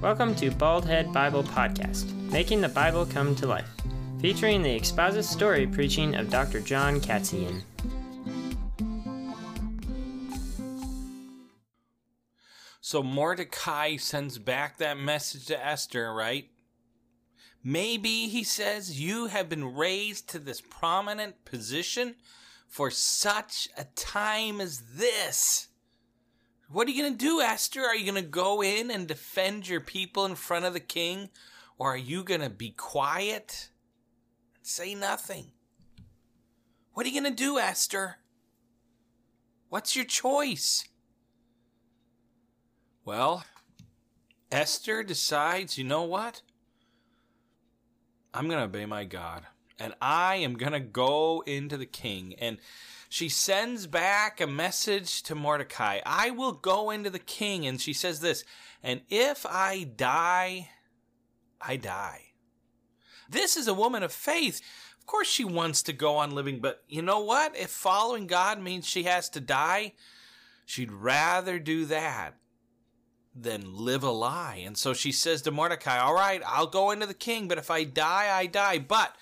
Welcome to Baldhead Bible Podcast, making the Bible come to life, featuring the expository preaching of Dr. John Katzian. So Mordecai sends back that message to Esther, right? Maybe, he says, you have been raised to this prominent position for such a time as this. What are you going to do, Esther? Are you going to go in and defend your people in front of the king? Or are you going to be quiet and say nothing? What are you going to do, Esther? What's your choice? Well, Esther decides, you know what? I'm going to obey my God. And I am going to go into the king. And she sends back a message to Mordecai I will go into the king. And she says this, and if I die, I die. This is a woman of faith. Of course, she wants to go on living, but you know what? If following God means she has to die, she'd rather do that than live a lie. And so she says to Mordecai, All right, I'll go into the king, but if I die, I die. But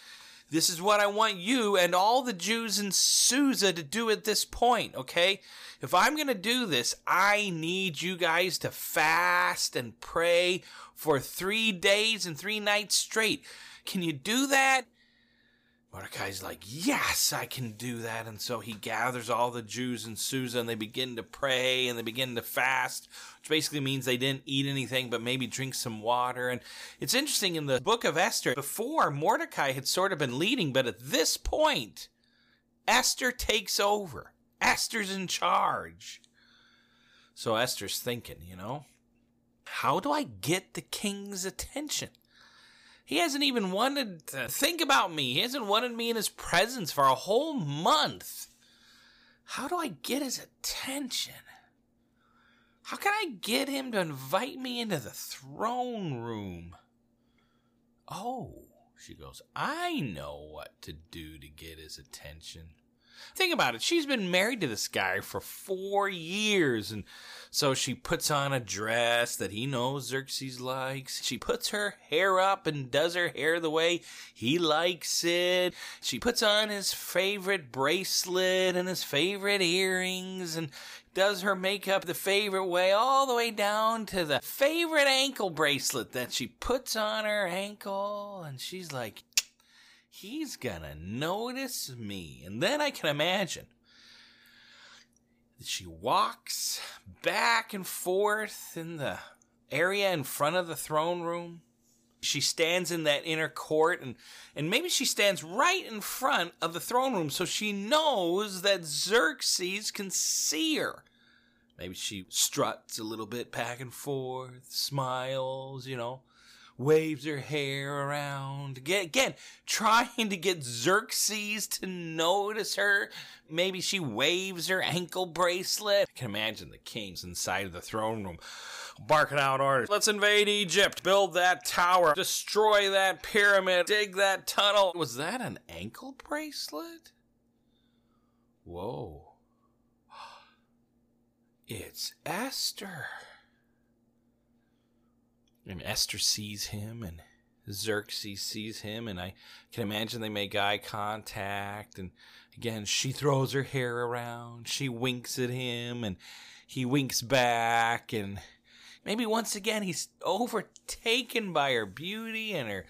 this is what I want you and all the Jews in Susa to do at this point, okay? If I'm going to do this, I need you guys to fast and pray for three days and three nights straight. Can you do that? Mordecai's like, Yes, I can do that. And so he gathers all the Jews in Susa and they begin to pray and they begin to fast, which basically means they didn't eat anything but maybe drink some water. And it's interesting in the book of Esther, before Mordecai had sort of been leading, but at this point, Esther takes over. Esther's in charge. So Esther's thinking, you know, how do I get the king's attention? He hasn't even wanted to think about me. He hasn't wanted me in his presence for a whole month. How do I get his attention? How can I get him to invite me into the throne room? Oh, she goes, I know what to do to get his attention. Think about it. She's been married to this guy for four years. And so she puts on a dress that he knows Xerxes likes. She puts her hair up and does her hair the way he likes it. She puts on his favorite bracelet and his favorite earrings and does her makeup the favorite way, all the way down to the favorite ankle bracelet that she puts on her ankle. And she's like, he's gonna notice me. And then I can imagine she walks back and forth in the area in front of the throne room. She stands in that inner court and, and maybe she stands right in front of the throne room so she knows that Xerxes can see her. Maybe she struts a little bit back and forth, smiles, you know, waves her hair around. Again, again, trying to get Xerxes to notice her. Maybe she waves her ankle bracelet. I can imagine the kings inside of the throne room barking out orders. Let's invade Egypt, build that tower, destroy that pyramid, dig that tunnel. Was that an ankle bracelet? Whoa. It's Esther. And Esther sees him, and Xerxes sees him, and I can imagine they make eye contact. And again, she throws her hair around, she winks at him, and he winks back. And maybe once again, he's overtaken by her beauty and her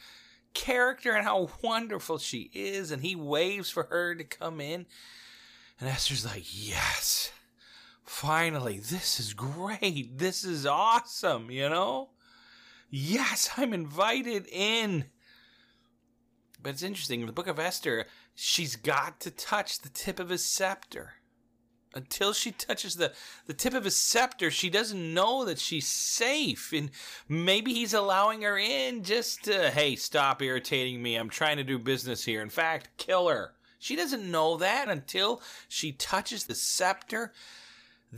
character and how wonderful she is. And he waves for her to come in. And Esther's like, Yes, finally, this is great. This is awesome, you know? Yes, I'm invited in. But it's interesting. In the book of Esther, she's got to touch the tip of his scepter. Until she touches the, the tip of his scepter, she doesn't know that she's safe. And maybe he's allowing her in just to, hey, stop irritating me. I'm trying to do business here. In fact, kill her. She doesn't know that until she touches the scepter.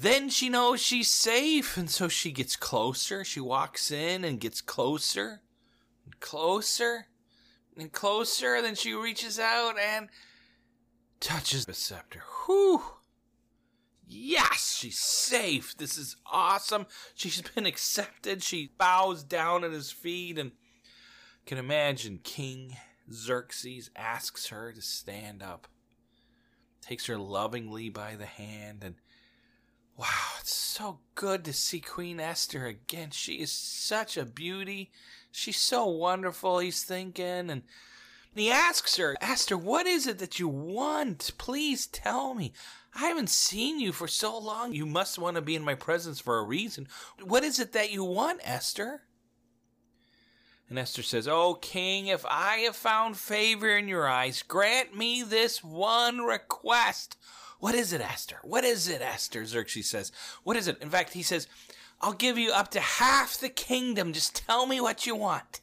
Then she knows she's safe. And so she gets closer. She walks in and gets closer and closer and closer. Then she reaches out and touches the scepter. Whew. Yes, she's safe. This is awesome. She's been accepted. She bows down at his feet and can imagine King Xerxes asks her to stand up, takes her lovingly by the hand, and wow, it's so good to see Queen Esther again. She is such a beauty. She's so wonderful, he's thinking, and he asks her, Esther, what is it that you want? Please tell me. I haven't seen you for so long. You must want to be in my presence for a reason. What is it that you want, Esther? And Esther says, Oh, king, if I have found favor in your eyes, grant me this one request. What is it, Esther? What is it, Esther? Xerxes says. What is it? In fact, he says, I'll give you up to half the kingdom. Just tell me what you want.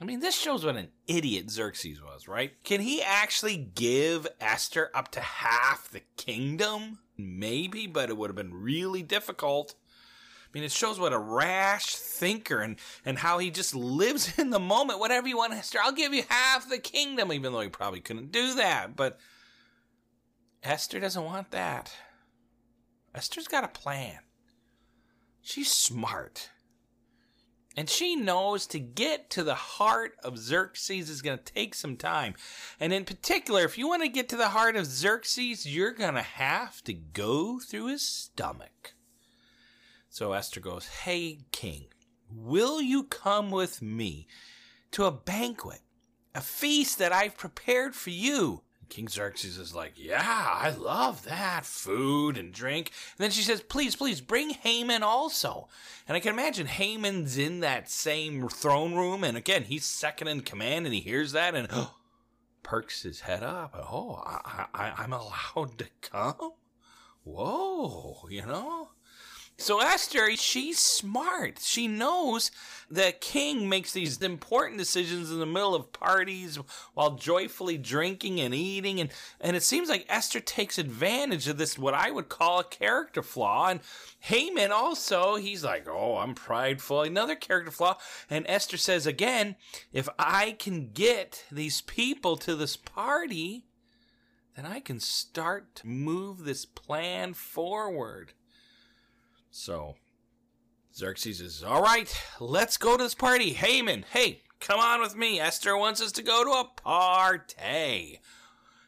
I mean, this shows what an idiot Xerxes was, right? Can he actually give Esther up to half the kingdom? Maybe, but it would have been really difficult. I mean, it shows what a rash thinker and, and how he just lives in the moment. Whatever you want, Esther, I'll give you half the kingdom, even though he probably couldn't do that. But Esther doesn't want that. Esther's got a plan. She's smart. And she knows to get to the heart of Xerxes is going to take some time. And in particular, if you want to get to the heart of Xerxes, you're going to have to go through his stomach. So Esther goes, Hey, king, will you come with me to a banquet, a feast that I've prepared for you? King Xerxes is like, Yeah, I love that food and drink. And then she says, Please, please bring Haman also. And I can imagine Haman's in that same throne room. And again, he's second in command and he hears that and perks his head up. Oh, I, I, I'm allowed to come? Whoa, you know? So Esther, she's smart. She knows that king makes these important decisions in the middle of parties while joyfully drinking and eating and and it seems like Esther takes advantage of this what I would call a character flaw and Haman also he's like, "Oh, I'm prideful." Another character flaw. And Esther says again, "If I can get these people to this party, then I can start to move this plan forward." So Xerxes says, All right, let's go to this party. Haman, hey, come on with me. Esther wants us to go to a party.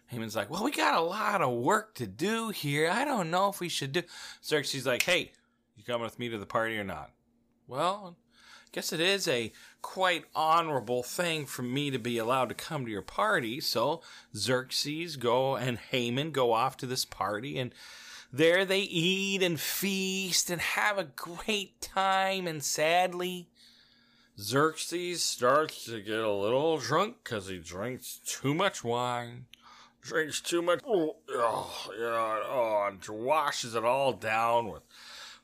Haman's like, Well, we got a lot of work to do here. I don't know if we should do. Xerxes like, Hey, you coming with me to the party or not? Well, I guess it is a quite honorable thing for me to be allowed to come to your party. So Xerxes go and Haman go off to this party and there they eat and feast and have a great time, and sadly, Xerxes starts to get a little drunk because he drinks too much wine, drinks too much, oh, oh, oh, and washes it all down with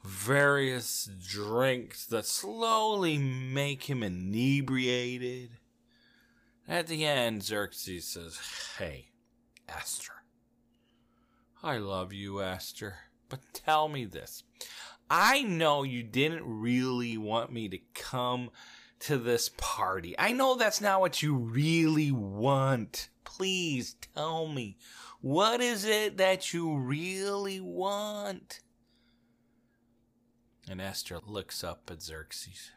various drinks that slowly make him inebriated. At the end, Xerxes says, Hey, Esther, I love you, Esther. But tell me this. I know you didn't really want me to come to this party. I know that's not what you really want. Please tell me. What is it that you really want? And Esther looks up at Xerxes.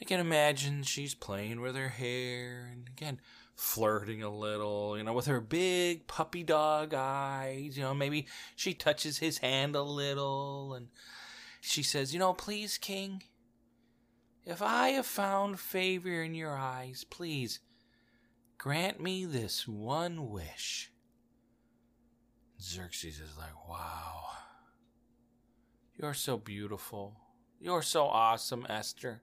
I can imagine she's playing with her hair and again flirting a little, you know, with her big puppy dog eyes. You know, maybe she touches his hand a little and she says, You know, please, King, if I have found favor in your eyes, please grant me this one wish. Xerxes is like, Wow, you're so beautiful. You're so awesome, Esther.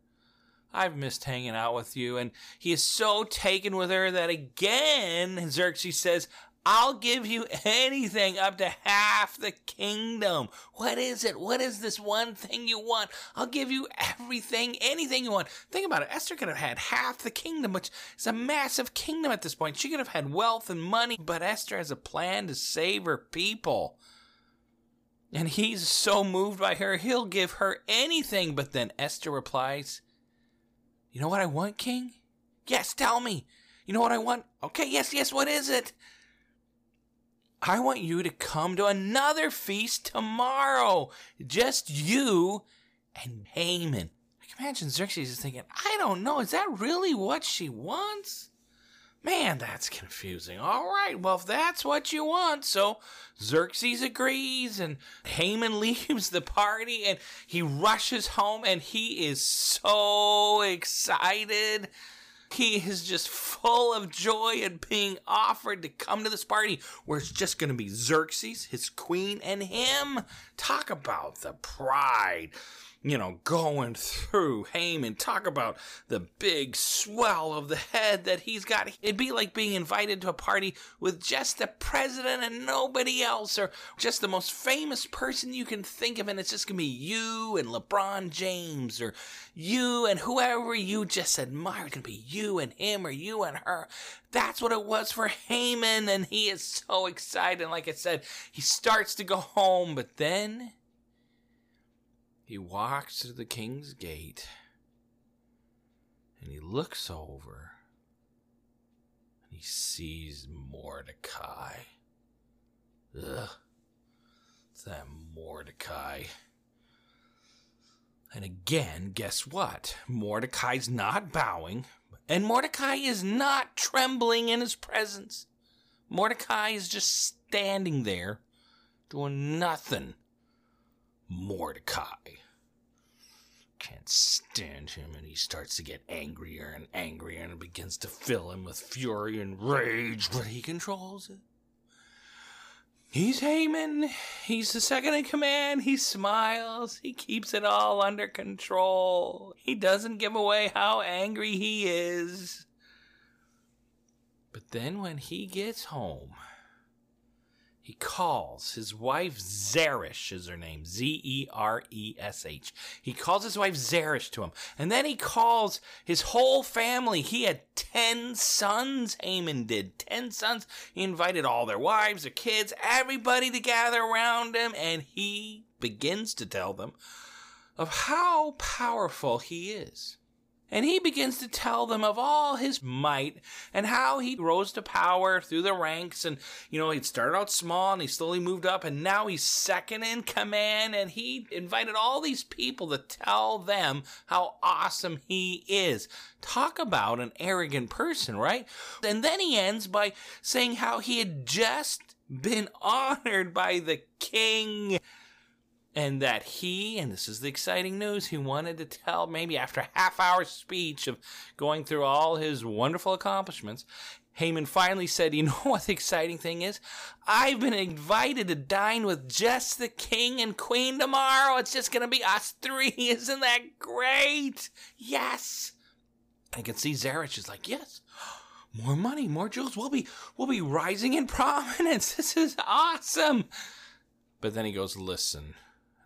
I've missed hanging out with you. And he is so taken with her that again, Xerxes says, I'll give you anything up to half the kingdom. What is it? What is this one thing you want? I'll give you everything, anything you want. Think about it. Esther could have had half the kingdom, which is a massive kingdom at this point. She could have had wealth and money, but Esther has a plan to save her people. And he's so moved by her, he'll give her anything. But then Esther replies, You know what I want, King? Yes, tell me. You know what I want? Okay, yes, yes, what is it? I want you to come to another feast tomorrow. Just you and Haman. I can imagine Xerxes is thinking, I don't know, is that really what she wants? Man, that's confusing. All right, well, if that's what you want, so Xerxes agrees, and Haman leaves the party, and he rushes home, and he is so excited. He is just full of joy at being offered to come to this party where it's just going to be Xerxes, his queen, and him. Talk about the pride you know, going through Haman. Talk about the big swell of the head that he's got. It'd be like being invited to a party with just the president and nobody else, or just the most famous person you can think of, and it's just gonna be you and LeBron James, or you and whoever you just admire. It's gonna be you and him, or you and her. That's what it was for Haman, and he is so excited. Like I said, he starts to go home, but then he walks to the king's gate and he looks over and he sees Mordecai. Ugh, it's that Mordecai. And again, guess what? Mordecai's not bowing, and Mordecai is not trembling in his presence. Mordecai is just standing there doing nothing. Mordecai. Can't stand him, and he starts to get angrier and angrier, and begins to fill him with fury and rage, but he controls it. He's Haman. He's the second in command. He smiles. He keeps it all under control. He doesn't give away how angry he is. But then when he gets home, he calls his wife Zeresh is her name Z E R E S H. He calls his wife Zeresh to him, and then he calls his whole family. He had ten sons. Haman did ten sons. He invited all their wives, their kids, everybody to gather around him, and he begins to tell them of how powerful he is and he begins to tell them of all his might and how he rose to power through the ranks. And, you know, he'd started out small and he slowly moved up, and now he's second in command. And he invited all these people to tell them how awesome he is. Talk about an arrogant person, right? And then he ends by saying how he had just been honored by the king and that he, and this is the exciting news, he wanted to tell maybe after a half hour speech of going through all his wonderful accomplishments, Haman finally said, You know what the exciting thing is? I've been invited to dine with just the king and queen tomorrow. It's just going to be us three. Isn't that great? Yes. I can see Zeresh is like, Yes. More money, more jewels. We'll be, we'll be rising in prominence. This is awesome. But then he goes, Listen,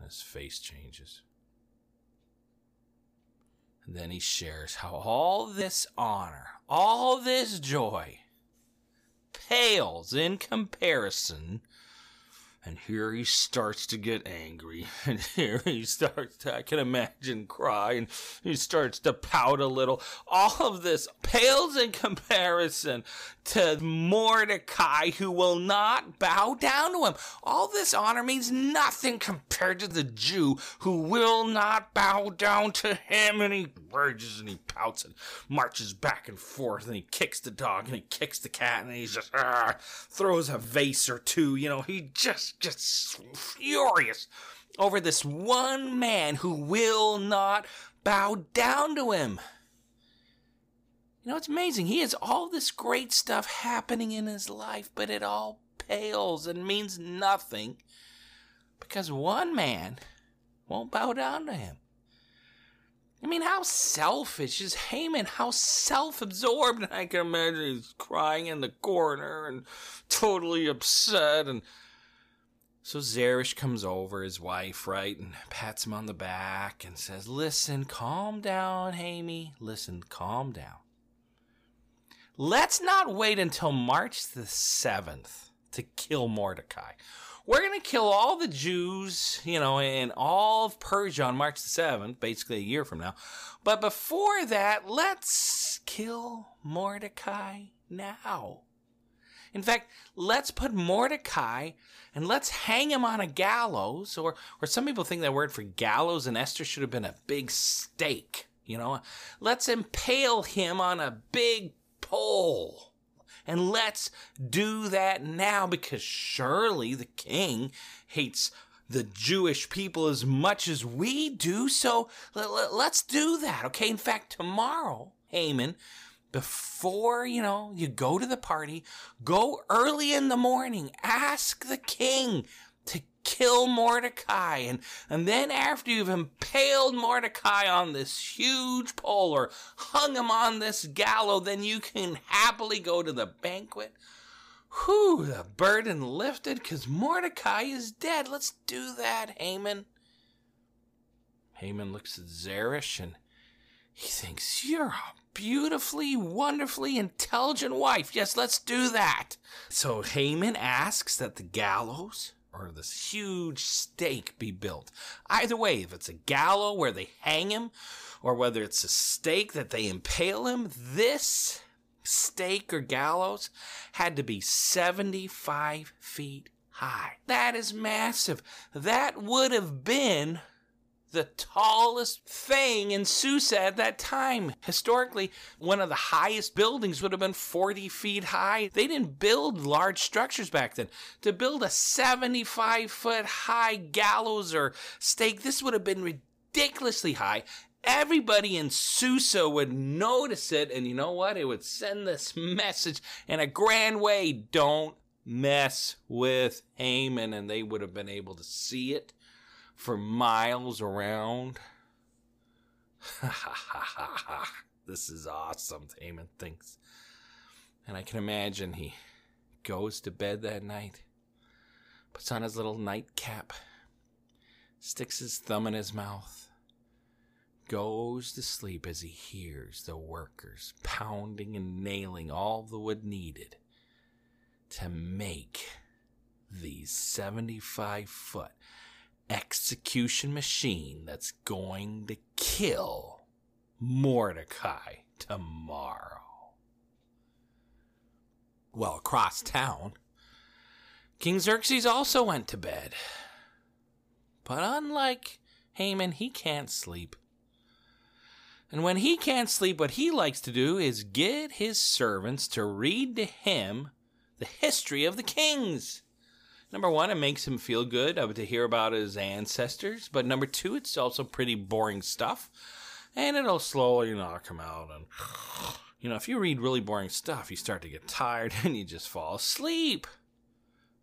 his face changes. And then he shares how all this honor, all this joy, pales in comparison and here he starts to get angry. And here he starts to, I can imagine, cry. And he starts to pout a little. All of this pales in comparison to Mordecai, who will not bow down to him. All this honor means nothing compared to the Jew who will not bow down to him. And he rages and he pouts and marches back and forth. And he kicks the dog and he kicks the cat. And he just ah, throws a vase or two. You know, he just just furious over this one man who will not bow down to him. You know, it's amazing. He has all this great stuff happening in his life, but it all pales and means nothing because one man won't bow down to him. I mean, how selfish is Haman? How self absorbed. I can imagine he's crying in the corner and totally upset. And so Zeresh comes over, his wife, right, and pats him on the back and says, Listen, calm down, Hamie. Listen, calm down. Let's not wait until March the 7th to kill Mordecai. We're going to kill all the Jews, you know, in all of Persia on March the 7th, basically a year from now. But before that, let's kill Mordecai now. In fact, let's put Mordecai and let's hang him on a gallows, or, or some people think that word for gallows and Esther should have been a big stake. You know, let's impale him on a big pole. And let's do that now because surely the king hates the Jewish people as much as we do. So let, let's do that. Okay. In fact, tomorrow, Haman, before, you know, you go to the party, go early in the morning, ask the king to kill Mordecai. And, and then after you've impaled Mordecai on this huge pole or hung him on this gallows, then you can happily go to the banquet. Whew, the burden lifted because Mordecai is dead. Let's do that, Haman. Haman looks at Zeresh and he thinks, You're a beautifully, wonderfully intelligent wife. Yes, let's do that. So Haman asks that the gallows or this huge stake be built. Either way, if it's a gallows where they hang him, or whether it's a stake that they impale him, this stake or gallows had to be 75 feet high. That is massive. That would have been the tallest thing in Susa at that time. Historically, one of the highest buildings would have been 40 feet high. They didn't build large structures back then. To build a 75 foot high gallows or stake, this would have been ridiculously high. Everybody in Susa would notice it, and you know what? It would send this message in a grand way don't mess with Haman, and they would have been able to see it for miles around. This is awesome, Haman thinks. And I can imagine he goes to bed that night, puts on his little nightcap, sticks his thumb in his mouth, goes to sleep as he hears the workers pounding and nailing all the wood needed to make these 75 foot execution machine that's going to kill Mordecai tomorrow. Well, across town, King Xerxes also went to bed. But unlike Haman, he can't sleep. And when he can't sleep, what he likes to do is get his servants to read to him the history of the kings. Number one, it makes him feel good to hear about his ancestors. But number two, it's also pretty boring stuff. And it'll slowly knock him out. And, you know, if you read really boring stuff, you start to get tired and you just fall asleep.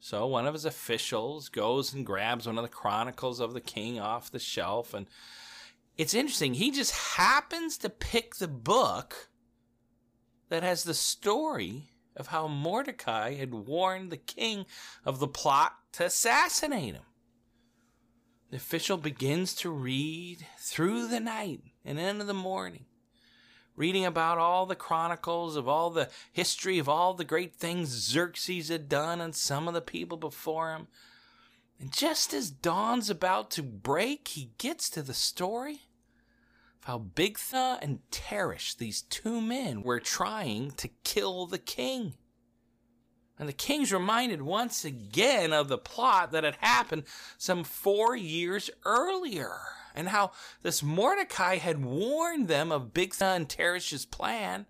So one of his officials goes and grabs one of the Chronicles of the King off the shelf. And it's interesting. He just happens to pick the book that has the story of how Mordecai had warned the king of the plot to assassinate him. The official begins to read through the night and into the morning, reading about all the chronicles of all the history of all the great things Xerxes had done and some of the people before him. And just as dawn's about to break, he gets to the story how Bigtha and Teresh, these two men, were trying to kill the king. And the king's reminded once again of the plot that had happened some four years earlier, and how this Mordecai had warned them of Bigtha and Teresh's plan,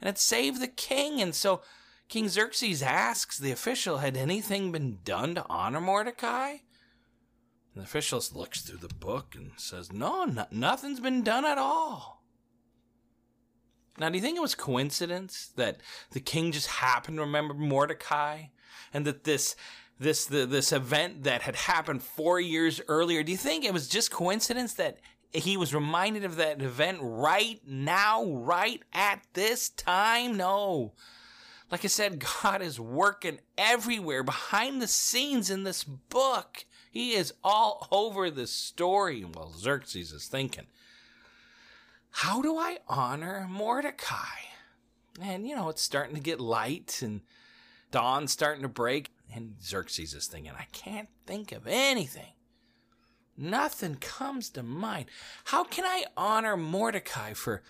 and had saved the king. And so King Xerxes asks the official, had anything been done to honor Mordecai? And the official looks through the book and says, No, no nothing's been done at all. Now, do you think it was coincidence that the king just happened to remember Mordecai and that this this the, this event that had happened 4 years earlier, do you think it was just coincidence that he was reminded of that event right now, right at this time? No. Like I said, God is working everywhere behind the scenes in this book. He is all over the story. Well, Xerxes is thinking, how do I honor Mordecai? And, you know, it's starting to get light and dawn's starting to break. And Xerxes is thinking, I can't think of anything. Nothing comes to mind. How can I honor Mordecai for,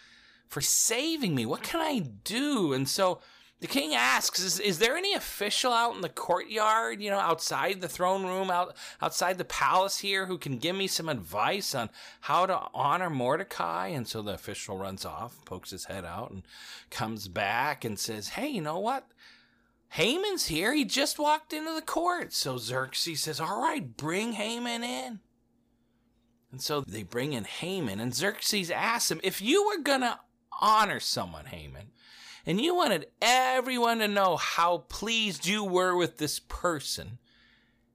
for saving me? What can I do? And so the king asks, is, is there any official out in the courtyard, you know, outside the throne room, out, outside the palace here, who can give me some advice on how to honor Mordecai? And so the official runs off, pokes his head out, and comes back and says, Hey, you know what? Haman's here. He just walked into the court. So Xerxes says, All right, bring Haman in. And so they bring in Haman, and Xerxes asks him, If you were going to honor someone, Haman, and you wanted everyone to know how pleased you were with this person,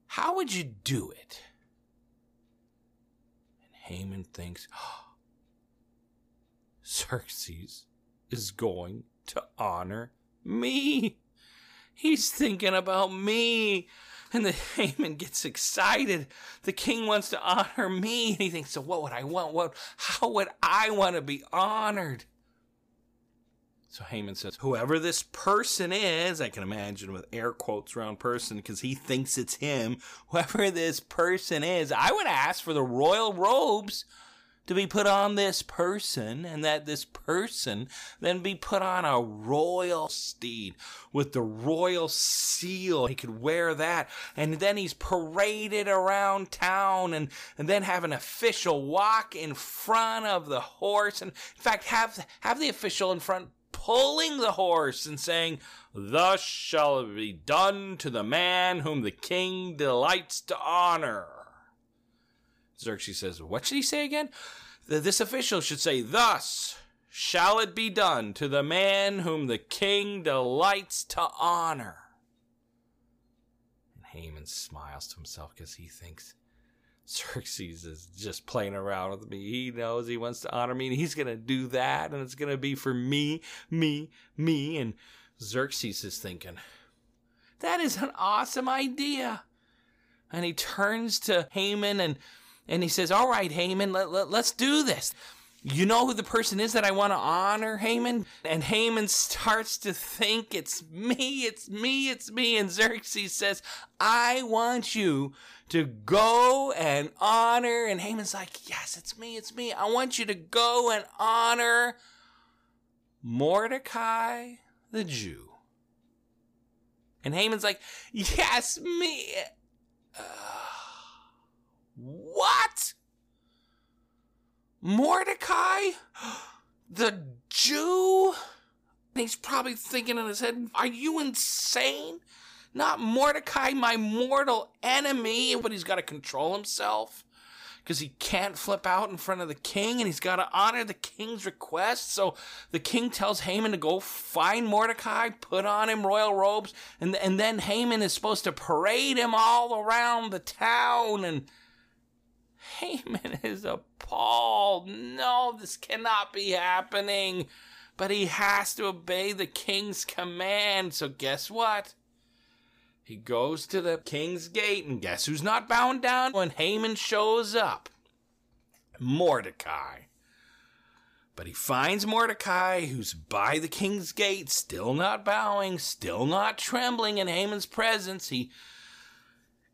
how would you do it? And Haman thinks, oh, Xerxes is going to honor me. He's thinking about me. And the Haman gets excited. The king wants to honor me. And he thinks, so what would I want? What, how would I want to be honored? So Haman says, Whoever this person is, I can imagine with air quotes around person because he thinks it's him. Whoever this person is, I would ask for the royal robes to be put on this person and that this person then be put on a royal steed with the royal seal. He could wear that and then he's paraded around town and, and then have an official walk in front of the horse. And in fact, have, have the official in front pulling the horse and saying, Thus shall it be done to the man whom the king delights to honor. Xerxes says, What should he say again? This official should say, Thus shall it be done to the man whom the king delights to honor. And Haman smiles to himself because he thinks, Xerxes is just playing around with me. He knows he wants to honor me and he's going to do that and it's going to be for me, me, me. And Xerxes is thinking, that is an awesome idea. And he turns to Haman and, and he says, all right, Haman, let, let, let's do this. You know who the person is that I want to honor, Haman? And Haman starts to think, it's me, it's me, it's me. And Xerxes says, I want you to go and honor. And Haman's like, yes, it's me, it's me. I want you to go and honor Mordecai the Jew. And Haman's like, yes, me. Uh, what? Mordecai? The Jew? He's probably thinking in his head, Are you insane? Not Mordecai, my mortal enemy, but he's got to control himself because he can't flip out in front of the king and he's got to honor the king's request. So the king tells Haman to go find Mordecai, put on him royal robes, and, and then Haman is supposed to parade him all around the town and Haman is appalled. No, this cannot be happening. But he has to obey the king's command. So guess what? He goes to the king's gate, and guess who's not bound down when Haman shows up? Mordecai. But he finds Mordecai, who's by the king's gate, still not bowing, still not trembling in Haman's presence. He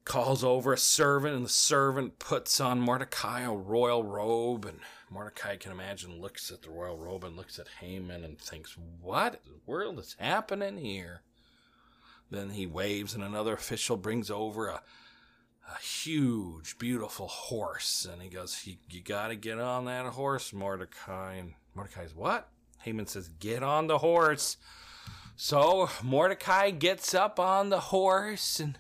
calls over a servant, and the servant puts on Mordecai a royal robe. And Mordecai can imagine looks at the royal robe and looks at Haman and thinks, What in the world is happening here? Then he waves, and another official brings over a, a huge, beautiful horse. And he goes, You, you got to get on that horse, Mordecai. And Mordecai's, What? Haman says, Get on the horse. So Mordecai gets up on the horse and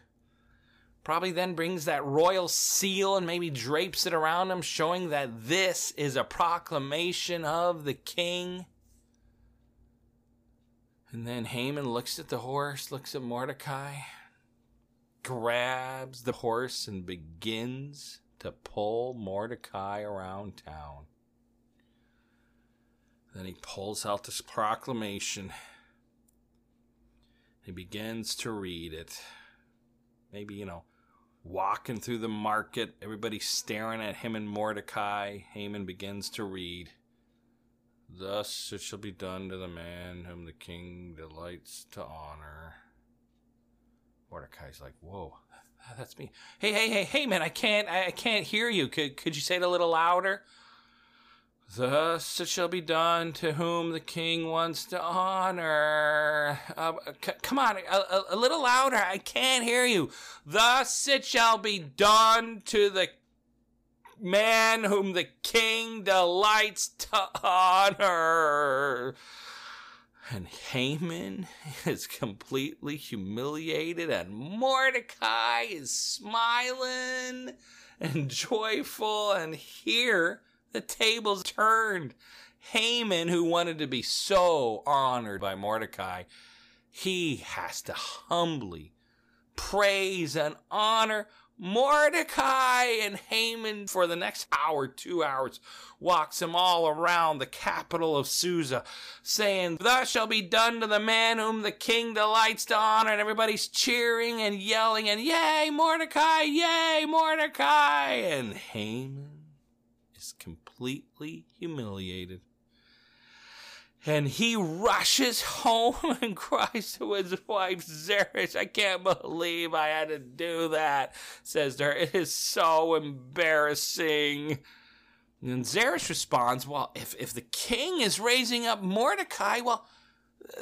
Probably then brings that royal seal and maybe drapes it around him, showing that this is a proclamation of the king. And then Haman looks at the horse, looks at Mordecai, grabs the horse, and begins to pull Mordecai around town. Then he pulls out this proclamation. He begins to read it. Maybe, you know, walking through the market, everybody staring at him and Mordecai. Haman begins to read. Thus it shall be done to the man whom the king delights to honor. Mordecai's like, whoa, that's me. Hey, hey, hey, hey, man, I can't, I can't hear you. Could, could you say it a little louder? Thus it shall be done to whom the king wants to honor. Uh, c- come on, a, a, a little louder. I can't hear you. Thus it shall be done to the man whom the king delights to honor. And Haman is completely humiliated, and Mordecai is smiling and joyful. And here the tables turned. Haman, who wanted to be so honored by Mordecai, he has to humbly praise and honor Mordecai and Haman for the next hour, two hours, walks him all around the capital of Susa, saying, Thus shall be done to the man whom the king delights to honor. And everybody's cheering and yelling, and yay, Mordecai, yay, Mordecai. And Haman completely humiliated. And he rushes home and cries to his wife, Zeresh, I can't believe I had to do that, says to her. It is so embarrassing. And Zeresh responds, Well, if, if the king is raising up Mordecai, well,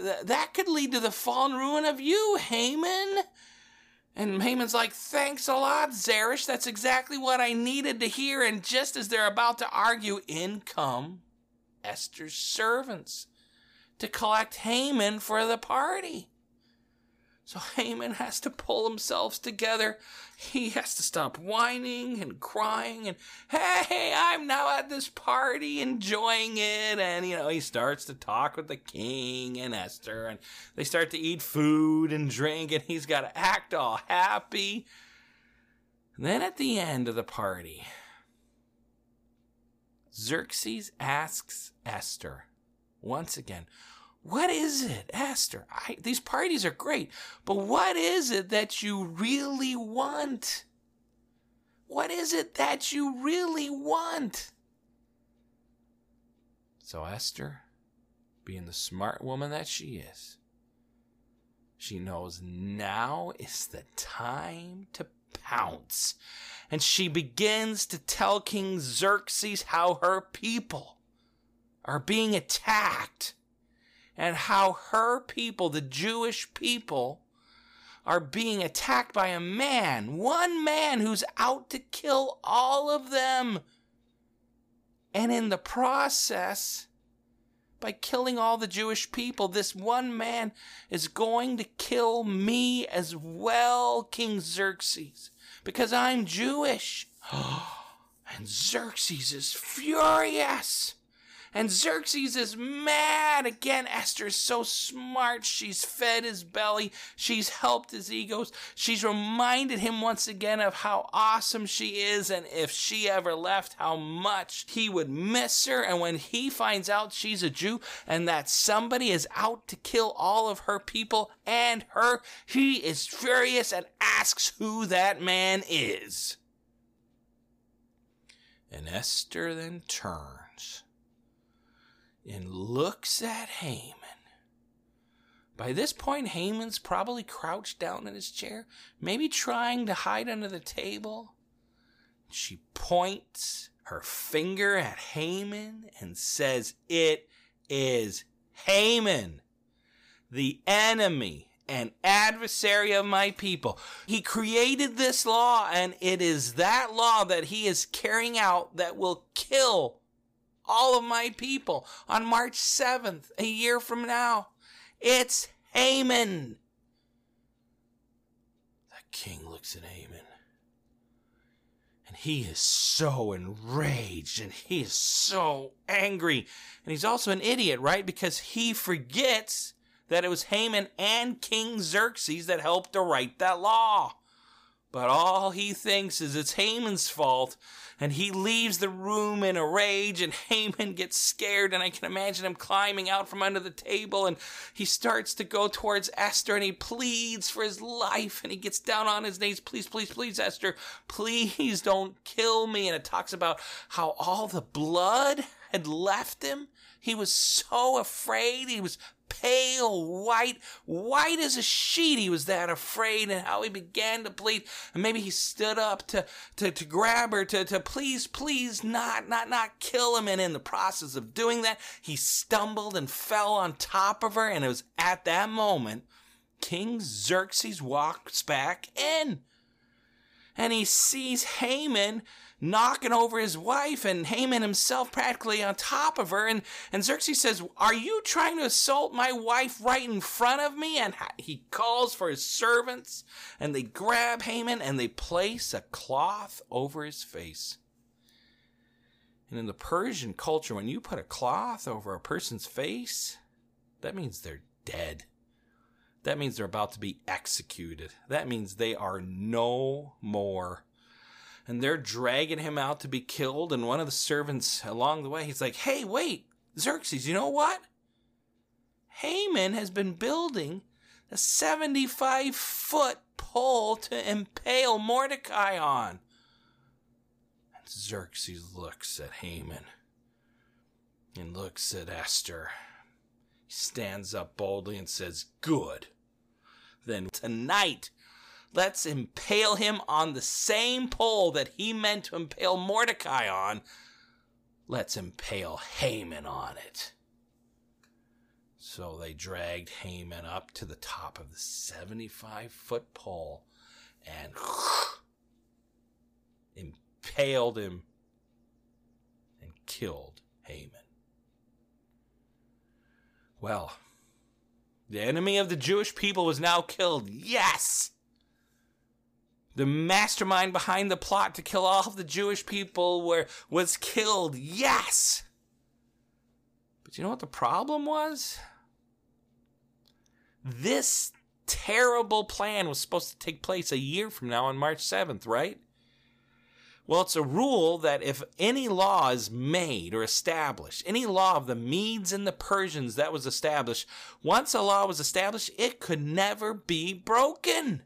th- that could lead to the fall and ruin of you, Haman. And Haman's like, Thanks a lot, Zeresh. That's exactly what I needed to hear. And just as they're about to argue, in come Esther's servants to collect Haman for the party. So Haman has to pull himself together. He has to stop whining and crying and, hey, I'm now at this party enjoying it. And, you know, he starts to talk with the king and Esther and they start to eat food and drink and he's got to act all happy. And then at the end of the party, Xerxes asks Esther once again, what is it, Esther? I, these parties are great, but what is it that you really want? What is it that you really want? So, Esther, being the smart woman that she is, she knows now is the time to pounce. And she begins to tell King Xerxes how her people are being attacked and how her people, the Jewish people, are being attacked by a man, one man who's out to kill all of them. And in the process, by killing all the Jewish people, this one man is going to kill me as well, King Xerxes, because I'm Jewish. and Xerxes is furious. And Xerxes is mad. Again, Esther is so smart. She's fed his belly. She's helped his egos. She's reminded him once again of how awesome she is. And if she ever left, how much he would miss her. And when he finds out she's a Jew and that somebody is out to kill all of her people and her, he is furious and asks who that man is. And Esther then turns and looks at Haman. By this point, Haman's probably crouched down in his chair, maybe trying to hide under the table. She points her finger at Haman and says, It is Haman, the enemy and adversary of my people. He created this law, and it is that law that he is carrying out that will kill all of my people on March 7th, a year from now. It's Haman. The king looks at Haman. And he is so enraged and he is so angry. And he's also an idiot, right? Because he forgets that it was Haman and King Xerxes that helped to write that law. But all he thinks is it's Haman's fault, and he leaves the room in a rage, and Haman gets scared, and I can imagine him climbing out from under the table, and he starts to go towards Esther, and he pleads for his life, and he gets down on his knees, please, please, please, Esther, please don't kill me. And it talks about how all the blood had left him. He was so afraid. He was pale white, white as a sheet. He was that afraid and how he began to plead. And maybe he stood up to, to, to grab her, to, to please, please not, not, not kill him. And in the process of doing that, he stumbled and fell on top of her. And it was at that moment, King Xerxes walks back in. And he sees Haman knocking over his wife and Haman himself practically on top of her. And, and Xerxes says, Are you trying to assault my wife right in front of me? And he calls for his servants and they grab Haman and they place a cloth over his face. And in the Persian culture, when you put a cloth over a person's face, that means they're dead. That means they're about to be executed. That means they are no more and they're dragging him out to be killed. And one of the servants along the way, he's like, Hey, wait, Xerxes, you know what? Haman has been building a 75 foot pole to impale Mordecai on. And Xerxes looks at Haman and looks at Esther. He stands up boldly and says, Good. Then tonight Let's impale him on the same pole that he meant to impale Mordecai on. Let's impale Haman on it. So they dragged Haman up to the top of the 75 foot pole and impaled him and killed Haman. Well, the enemy of the Jewish people was now killed. Yes! The mastermind behind the plot to kill all of the Jewish people were, was killed. Yes! But you know what the problem was? This terrible plan was supposed to take place a year from now on March 7th, right? Well, it's a rule that if any law is made or established, any law of the Medes and the Persians that was established, once a law was established, it could never be broken.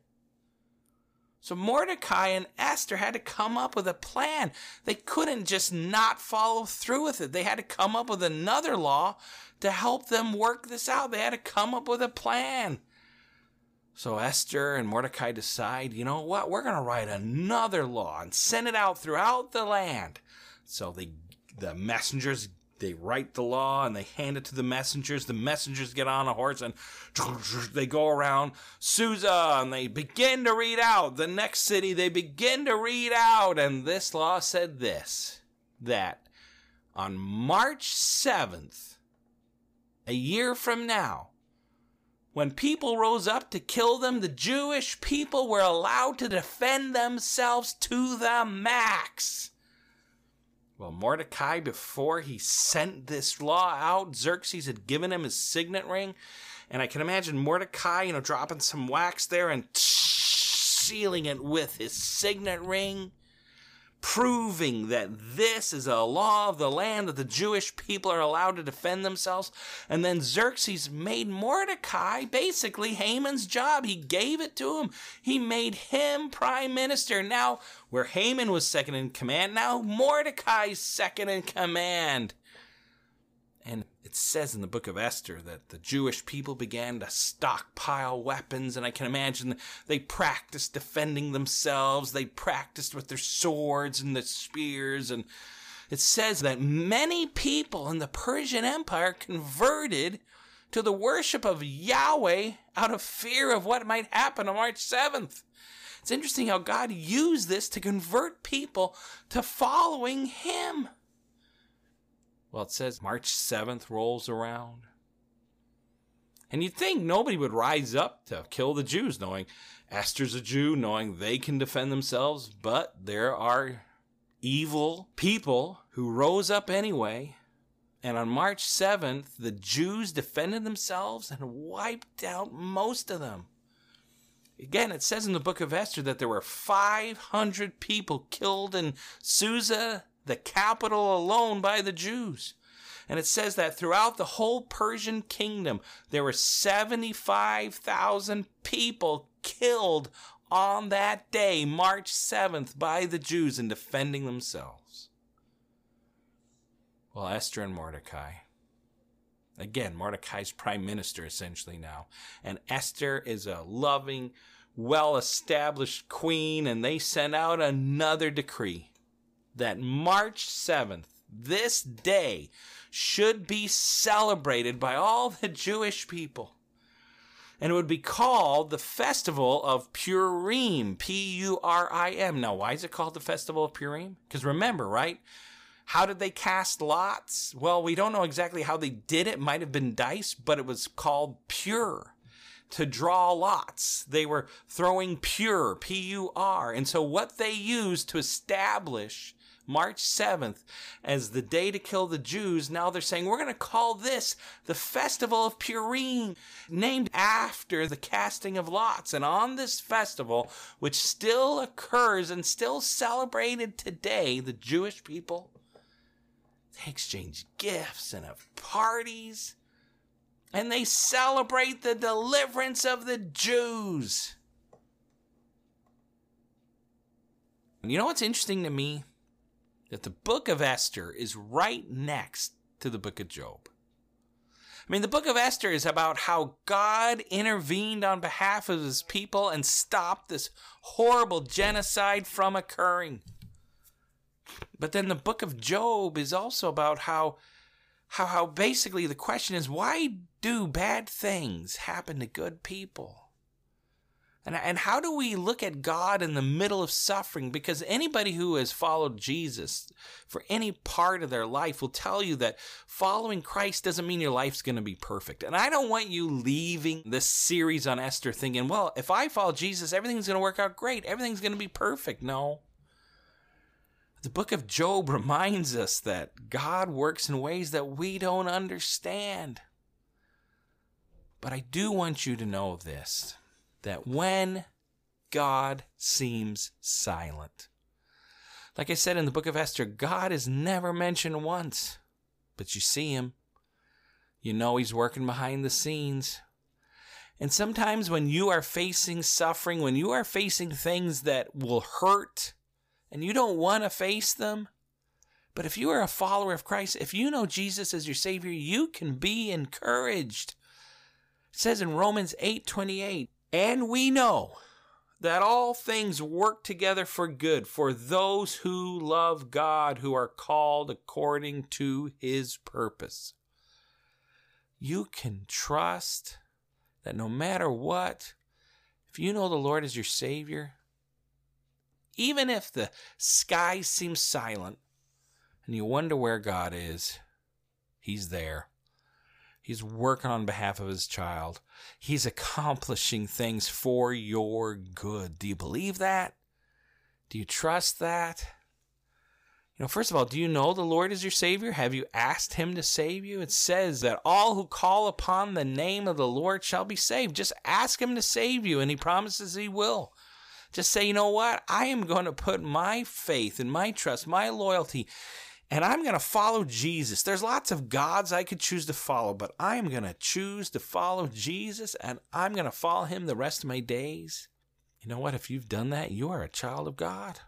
So Mordecai and Esther had to come up with a plan. They couldn't just not follow through with it. They had to come up with another law to help them work this out. They had to come up with a plan. So Esther and Mordecai decide, you know what? We're going to write another law and send it out throughout the land. So they the messengers they write the law and they hand it to the messengers. The messengers get on a horse and they go around Susa and they begin to read out. The next city they begin to read out. And this law said this that on March 7th, a year from now, when people rose up to kill them, the Jewish people were allowed to defend themselves to the max. Well, Mordecai, before he sent this law out, Xerxes had given him his signet ring. And I can imagine Mordecai, you know, dropping some wax there and sealing it with his signet ring proving that this is a law of the land that the Jewish people are allowed to defend themselves. And then Xerxes made Mordecai basically Haman's job. He gave it to him. He made him prime minister. Now, where Haman was second in command, now Mordecai's second in command. It says in the book of Esther that the Jewish people began to stockpile weapons, and I can imagine they practiced defending themselves. They practiced with their swords and the spears, and it says that many people in the Persian Empire converted to the worship of Yahweh out of fear of what might happen on March 7th. It's interesting how God used this to convert people to following Him. Well, it says March 7th rolls around. And you'd think nobody would rise up to kill the Jews, knowing Esther's a Jew, knowing they can defend themselves, but there are evil people who rose up anyway. And on March 7th, the Jews defended themselves and wiped out most of them. Again, it says in the book of Esther that there were 500 people killed in Susa, the capital alone, by the Jews. And it says that throughout the whole Persian kingdom, there were 75,000 people killed on that day, March 7th, by the Jews in defending themselves. Well, Esther and Mordecai. Again, Mordecai's prime minister essentially now. And Esther is a loving, well established queen, and they sent out another decree that March 7th, this day, should be celebrated by all the Jewish people. And it would be called the Festival of Purim, P U R I M. Now, why is it called the Festival of Purim? Because remember, right? How did they cast lots? Well, we don't know exactly how they did it. might have been dice, but it was called pur to draw lots. They were throwing pur, P U R. And so, what they used to establish March 7th as the day to kill the Jews. Now they're saying we're going to call this the Festival of Purim, named after the casting of lots. And on this festival, which still occurs and still celebrated today, the Jewish people they exchange gifts and have parties. And they celebrate the deliverance of the Jews. You know what's interesting to me? That the book of Esther is right next to the book of Job. I mean, the book of Esther is about how God intervened on behalf of his people and stopped this horrible genocide from occurring. But then the book of Job is also about how how how basically the question is why do bad things happen to good people? And, and how do we look at God in the middle of suffering? Because anybody who has followed Jesus for any part of their life will tell you that following Christ doesn't mean your life's going to be perfect. And I don't want you leaving this series on Esther thinking, well, if I follow Jesus, everything's going to work out great. Everything's going to be perfect. No. The book of Job reminds us that God works in ways that we don't understand. But I do want you to know this that when God seems silent, like I said in the book of Esther, God is never mentioned once, but you see him. You know he's working behind the scenes. And sometimes when you are facing suffering, when you are facing things that will hurt, and you don't want to face them, but if you are a follower of Christ, if you know Jesus as your Savior, you can be encouraged. It says in Romans 8 28, and we know that all things work together for good for those who love God, who are called according to his purpose. You can trust that no matter what, if you know the Lord is your Savior, even if the sky seems silent and you wonder where God is, He's there. He's working on behalf of his child. He's accomplishing things for your good. Do you believe that? Do you trust that? You know, first of all, do you know the Lord is your Savior? Have you asked Him to save you? It says that all who call upon the name of the Lord shall be saved. Just ask Him to save you, and He promises He will. Just say, you know what? I am going to put my faith and my trust, my loyalty and I'm going to follow Jesus. There's lots of gods I could choose to follow, but I'm going to choose to follow Jesus and I'm going to follow him the rest of my days. You know what? If you've done that, you are a child of God.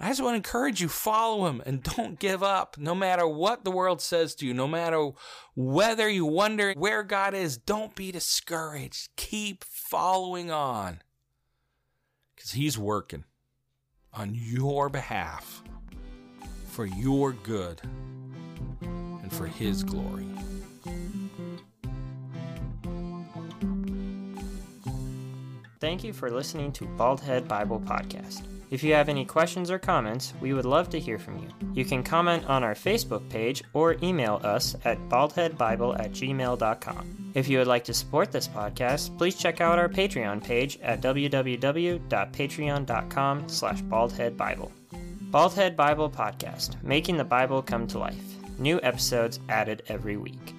I just want to encourage you follow him and don't give up no matter what the world says to you, no matter whether you wonder where God is, don't be discouraged. Keep following on because he's working on your behalf for your good and for His glory. Thank you for listening to Baldhead Bible Podcast. If you have any questions or comments, we would love to hear from you. You can comment on our Facebook page or email us at baldheadbible at gmail.com. If you would like to support this podcast, please check out our Patreon page at www.patreon.com slash baldheadbible. Baldhead Bible Podcast, making the Bible come to life. New episodes added every week.